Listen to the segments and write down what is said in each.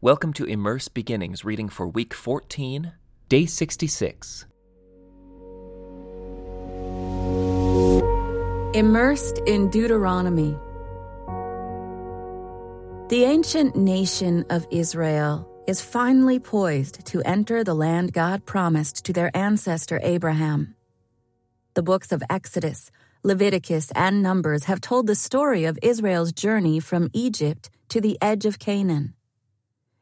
Welcome to Immerse Beginnings reading for week 14, day 66. Immersed in Deuteronomy. The ancient nation of Israel is finally poised to enter the land God promised to their ancestor Abraham. The books of Exodus, Leviticus, and Numbers have told the story of Israel's journey from Egypt to the edge of Canaan.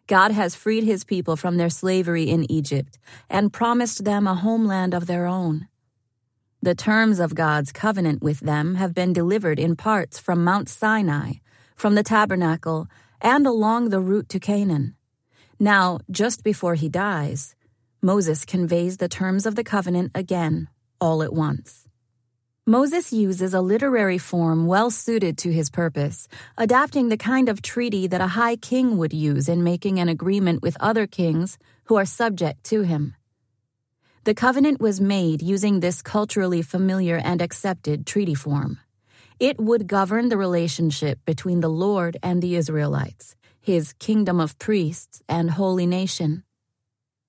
God has freed his people from their slavery in Egypt and promised them a homeland of their own. The terms of God's covenant with them have been delivered in parts from Mount Sinai, from the tabernacle, and along the route to Canaan. Now, just before he dies, Moses conveys the terms of the covenant again, all at once. Moses uses a literary form well suited to his purpose, adapting the kind of treaty that a high king would use in making an agreement with other kings who are subject to him. The covenant was made using this culturally familiar and accepted treaty form. It would govern the relationship between the Lord and the Israelites, his kingdom of priests and holy nation.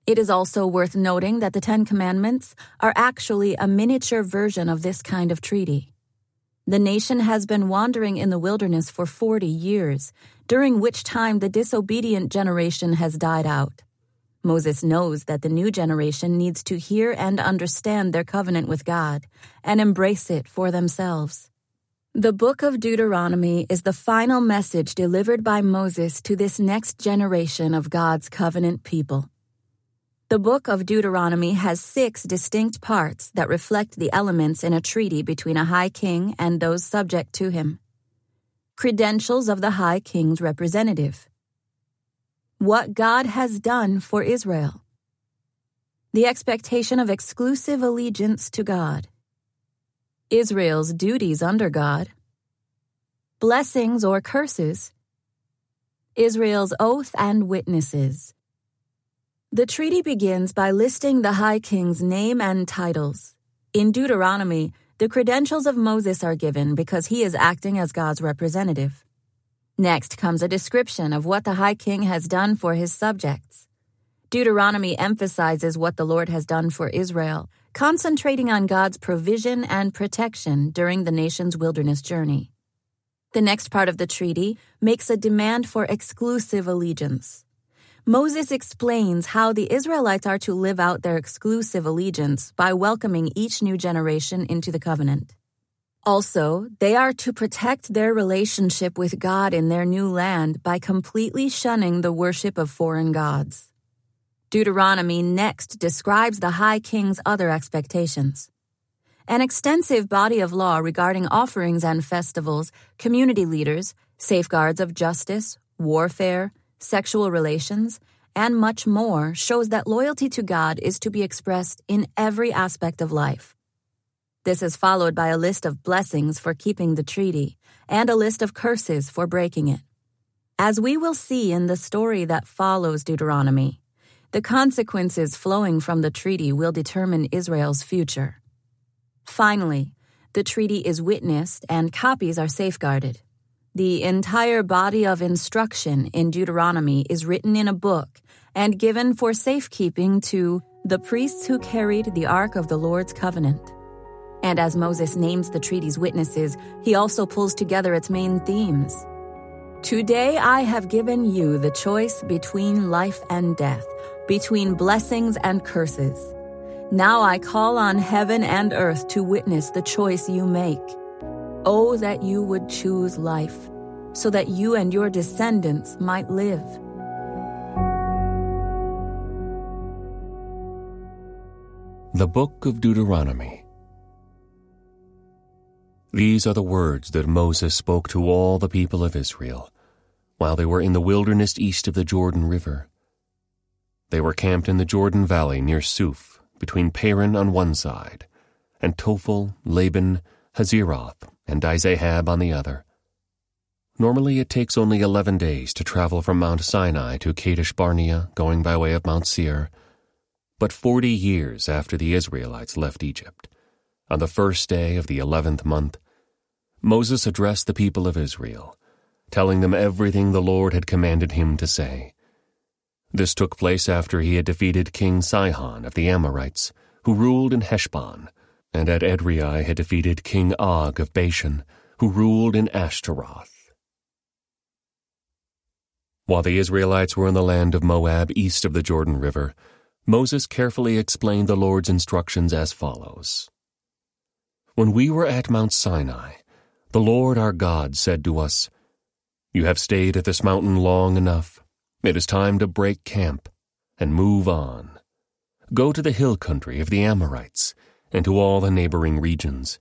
It is also worth noting that the Ten Commandments are actually a miniature version of this kind of treaty. The nation has been wandering in the wilderness for 40 years, during which time the disobedient generation has died out. Moses knows that the new generation needs to hear and understand their covenant with God and embrace it for themselves. The book of Deuteronomy is the final message delivered by Moses to this next generation of God's covenant people. The book of Deuteronomy has six distinct parts that reflect the elements in a treaty between a high king and those subject to him. Credentials of the high king's representative. What God has done for Israel. The expectation of exclusive allegiance to God. Israel's duties under God. Blessings or curses. Israel's oath and witnesses. The treaty begins by listing the High King's name and titles. In Deuteronomy, the credentials of Moses are given because he is acting as God's representative. Next comes a description of what the High King has done for his subjects. Deuteronomy emphasizes what the Lord has done for Israel, concentrating on God's provision and protection during the nation's wilderness journey. The next part of the treaty makes a demand for exclusive allegiance. Moses explains how the Israelites are to live out their exclusive allegiance by welcoming each new generation into the covenant. Also, they are to protect their relationship with God in their new land by completely shunning the worship of foreign gods. Deuteronomy next describes the High King's other expectations. An extensive body of law regarding offerings and festivals, community leaders, safeguards of justice, warfare, sexual relations, and much more shows that loyalty to God is to be expressed in every aspect of life. This is followed by a list of blessings for keeping the treaty and a list of curses for breaking it. As we will see in the story that follows Deuteronomy, the consequences flowing from the treaty will determine Israel's future. Finally, the treaty is witnessed and copies are safeguarded. The entire body of instruction in Deuteronomy is written in a book and given for safekeeping to the priests who carried the Ark of the Lord's covenant. And as Moses names the treaty's witnesses, he also pulls together its main themes. Today I have given you the choice between life and death, between blessings and curses. Now I call on heaven and earth to witness the choice you make. Oh, that you would choose life, so that you and your descendants might live. The Book of Deuteronomy. These are the words that Moses spoke to all the people of Israel while they were in the wilderness east of the Jordan River. They were camped in the Jordan Valley near Suph, between Paran on one side, and Tophel, Laban, Hazeroth, and Dizahab on the other. Normally it takes only eleven days to travel from Mount Sinai to Kadesh Barnea, going by way of Mount Seir. But forty years after the Israelites left Egypt, on the first day of the eleventh month, Moses addressed the people of Israel, telling them everything the Lord had commanded him to say. This took place after he had defeated King Sihon of the Amorites, who ruled in Heshbon, and at Edrei had defeated King Og of Bashan, who ruled in Ashtaroth. While the Israelites were in the land of Moab east of the Jordan River, Moses carefully explained the Lord's instructions as follows. When we were at Mount Sinai, the Lord our God said to us, You have stayed at this mountain long enough. It is time to break camp and move on. Go to the hill country of the Amorites and to all the neighboring regions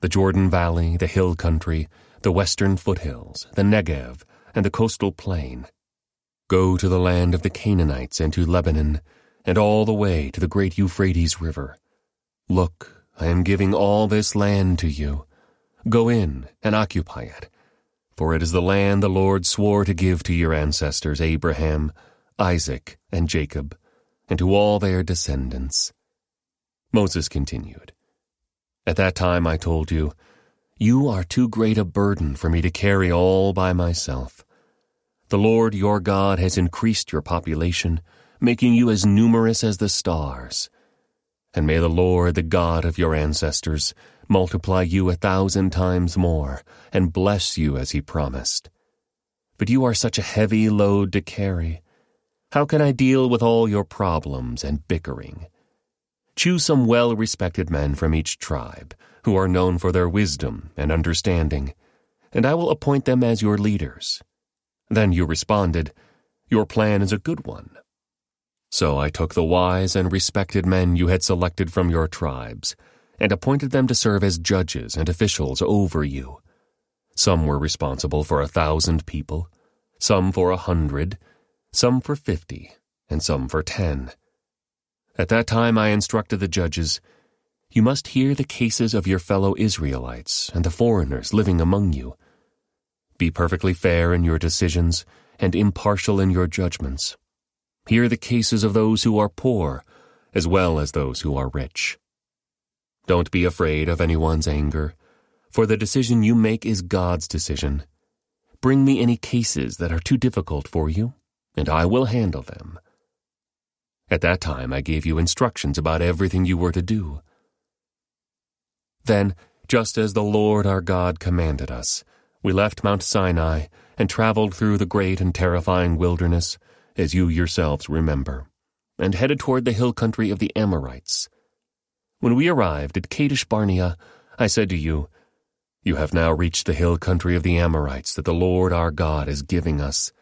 the Jordan Valley, the hill country, the western foothills, the Negev, and the coastal plain. Go to the land of the Canaanites and to Lebanon, and all the way to the great Euphrates River. Look, I am giving all this land to you. Go in and occupy it, for it is the land the Lord swore to give to your ancestors Abraham, Isaac, and Jacob, and to all their descendants. Moses continued. At that time I told you, You are too great a burden for me to carry all by myself. The Lord your God has increased your population, making you as numerous as the stars. And may the Lord, the God of your ancestors, multiply you a thousand times more, and bless you as he promised. But you are such a heavy load to carry. How can I deal with all your problems and bickering? Choose some well respected men from each tribe, who are known for their wisdom and understanding, and I will appoint them as your leaders. Then you responded, Your plan is a good one. So I took the wise and respected men you had selected from your tribes, and appointed them to serve as judges and officials over you. Some were responsible for a thousand people, some for a hundred, some for fifty, and some for ten. At that time I instructed the judges, You must hear the cases of your fellow Israelites and the foreigners living among you. Be perfectly fair in your decisions and impartial in your judgments. Hear the cases of those who are poor, as well as those who are rich. Don't be afraid of anyone's anger, for the decision you make is God's decision. Bring me any cases that are too difficult for you, and I will handle them. At that time I gave you instructions about everything you were to do. Then, just as the Lord our God commanded us, we left Mount Sinai and traveled through the great and terrifying wilderness, as you yourselves remember, and headed toward the hill country of the Amorites. When we arrived at Kadesh Barnea, I said to you, You have now reached the hill country of the Amorites that the Lord our God is giving us.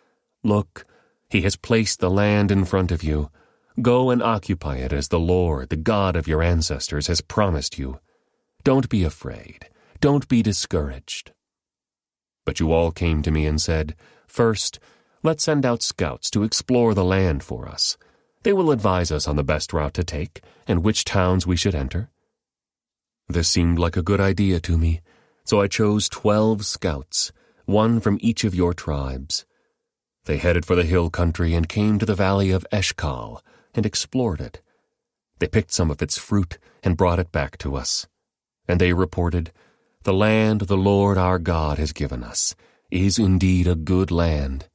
Look, he has placed the land in front of you Go and occupy it as the Lord, the God of your ancestors, has promised you. Don't be afraid. Don't be discouraged. But you all came to me and said, First, let's send out scouts to explore the land for us. They will advise us on the best route to take and which towns we should enter. This seemed like a good idea to me, so I chose twelve scouts, one from each of your tribes. They headed for the hill country and came to the valley of Eshcol, and explored it. They picked some of its fruit and brought it back to us. And they reported, The land the Lord our God has given us is indeed a good land.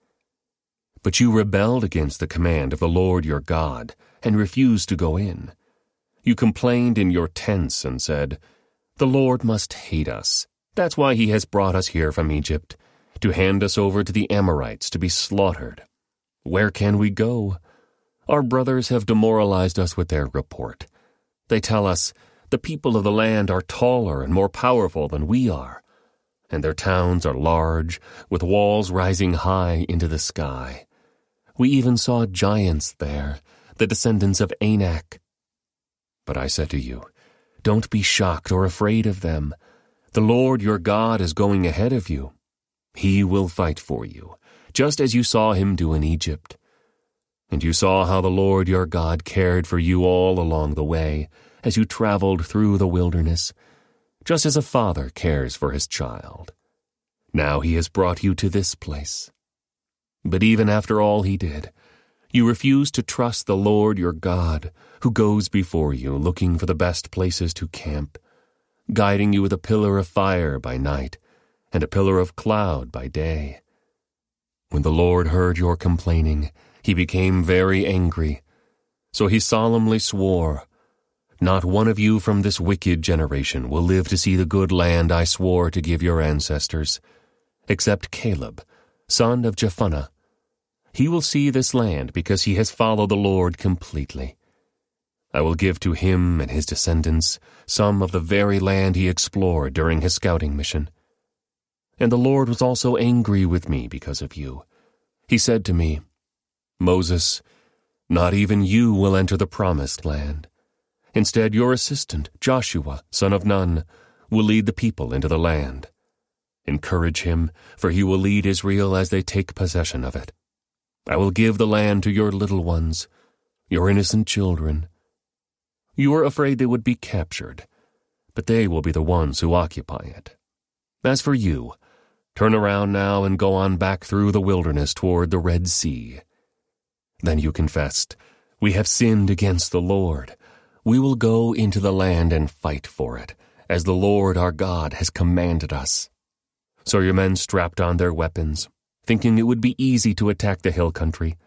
But you rebelled against the command of the Lord your God and refused to go in. You complained in your tents and said, The Lord must hate us. That's why he has brought us here from Egypt, to hand us over to the Amorites to be slaughtered. Where can we go? Our brothers have demoralized us with their report. They tell us the people of the land are taller and more powerful than we are, and their towns are large, with walls rising high into the sky. We even saw giants there, the descendants of Anak. But I said to you, Don't be shocked or afraid of them. The Lord your God is going ahead of you. He will fight for you, just as you saw him do in Egypt. And you saw how the Lord your God cared for you all along the way, as you traveled through the wilderness, just as a father cares for his child. Now he has brought you to this place. But even after all he did, you refused to trust the Lord your God, who goes before you looking for the best places to camp, guiding you with a pillar of fire by night and a pillar of cloud by day. When the Lord heard your complaining, he became very angry. So he solemnly swore, Not one of you from this wicked generation will live to see the good land I swore to give your ancestors, except Caleb, son of Jephunneh. He will see this land because he has followed the Lord completely. I will give to him and his descendants some of the very land he explored during his scouting mission. And the Lord was also angry with me because of you. He said to me, Moses, not even you will enter the promised land. Instead, your assistant, Joshua, son of Nun, will lead the people into the land. Encourage him, for he will lead Israel as they take possession of it. I will give the land to your little ones, your innocent children. You were afraid they would be captured, but they will be the ones who occupy it. As for you, turn around now and go on back through the wilderness toward the Red Sea. Then you confessed, We have sinned against the Lord. We will go into the land and fight for it, as the Lord our God has commanded us. So your men strapped on their weapons, thinking it would be easy to attack the hill country.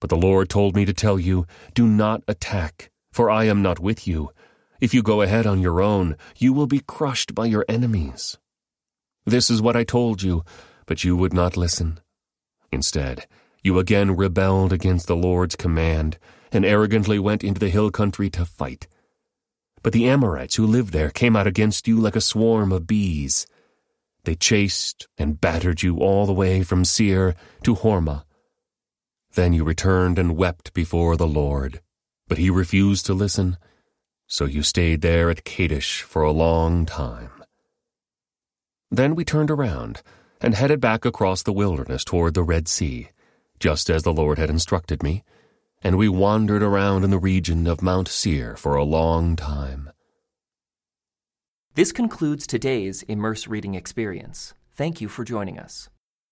But the Lord told me to tell you, Do not attack, for I am not with you. If you go ahead on your own, you will be crushed by your enemies. This is what I told you, but you would not listen. Instead, you again rebelled against the Lord's command and arrogantly went into the hill country to fight. But the Amorites who lived there came out against you like a swarm of bees. They chased and battered you all the way from Seir to Hormah. Then you returned and wept before the Lord, but he refused to listen, so you stayed there at Kadesh for a long time. Then we turned around and headed back across the wilderness toward the Red Sea just as the Lord had instructed me, and we wandered around in the region of Mount Seir for a long time. This concludes today's Immerse Reading Experience. Thank you for joining us.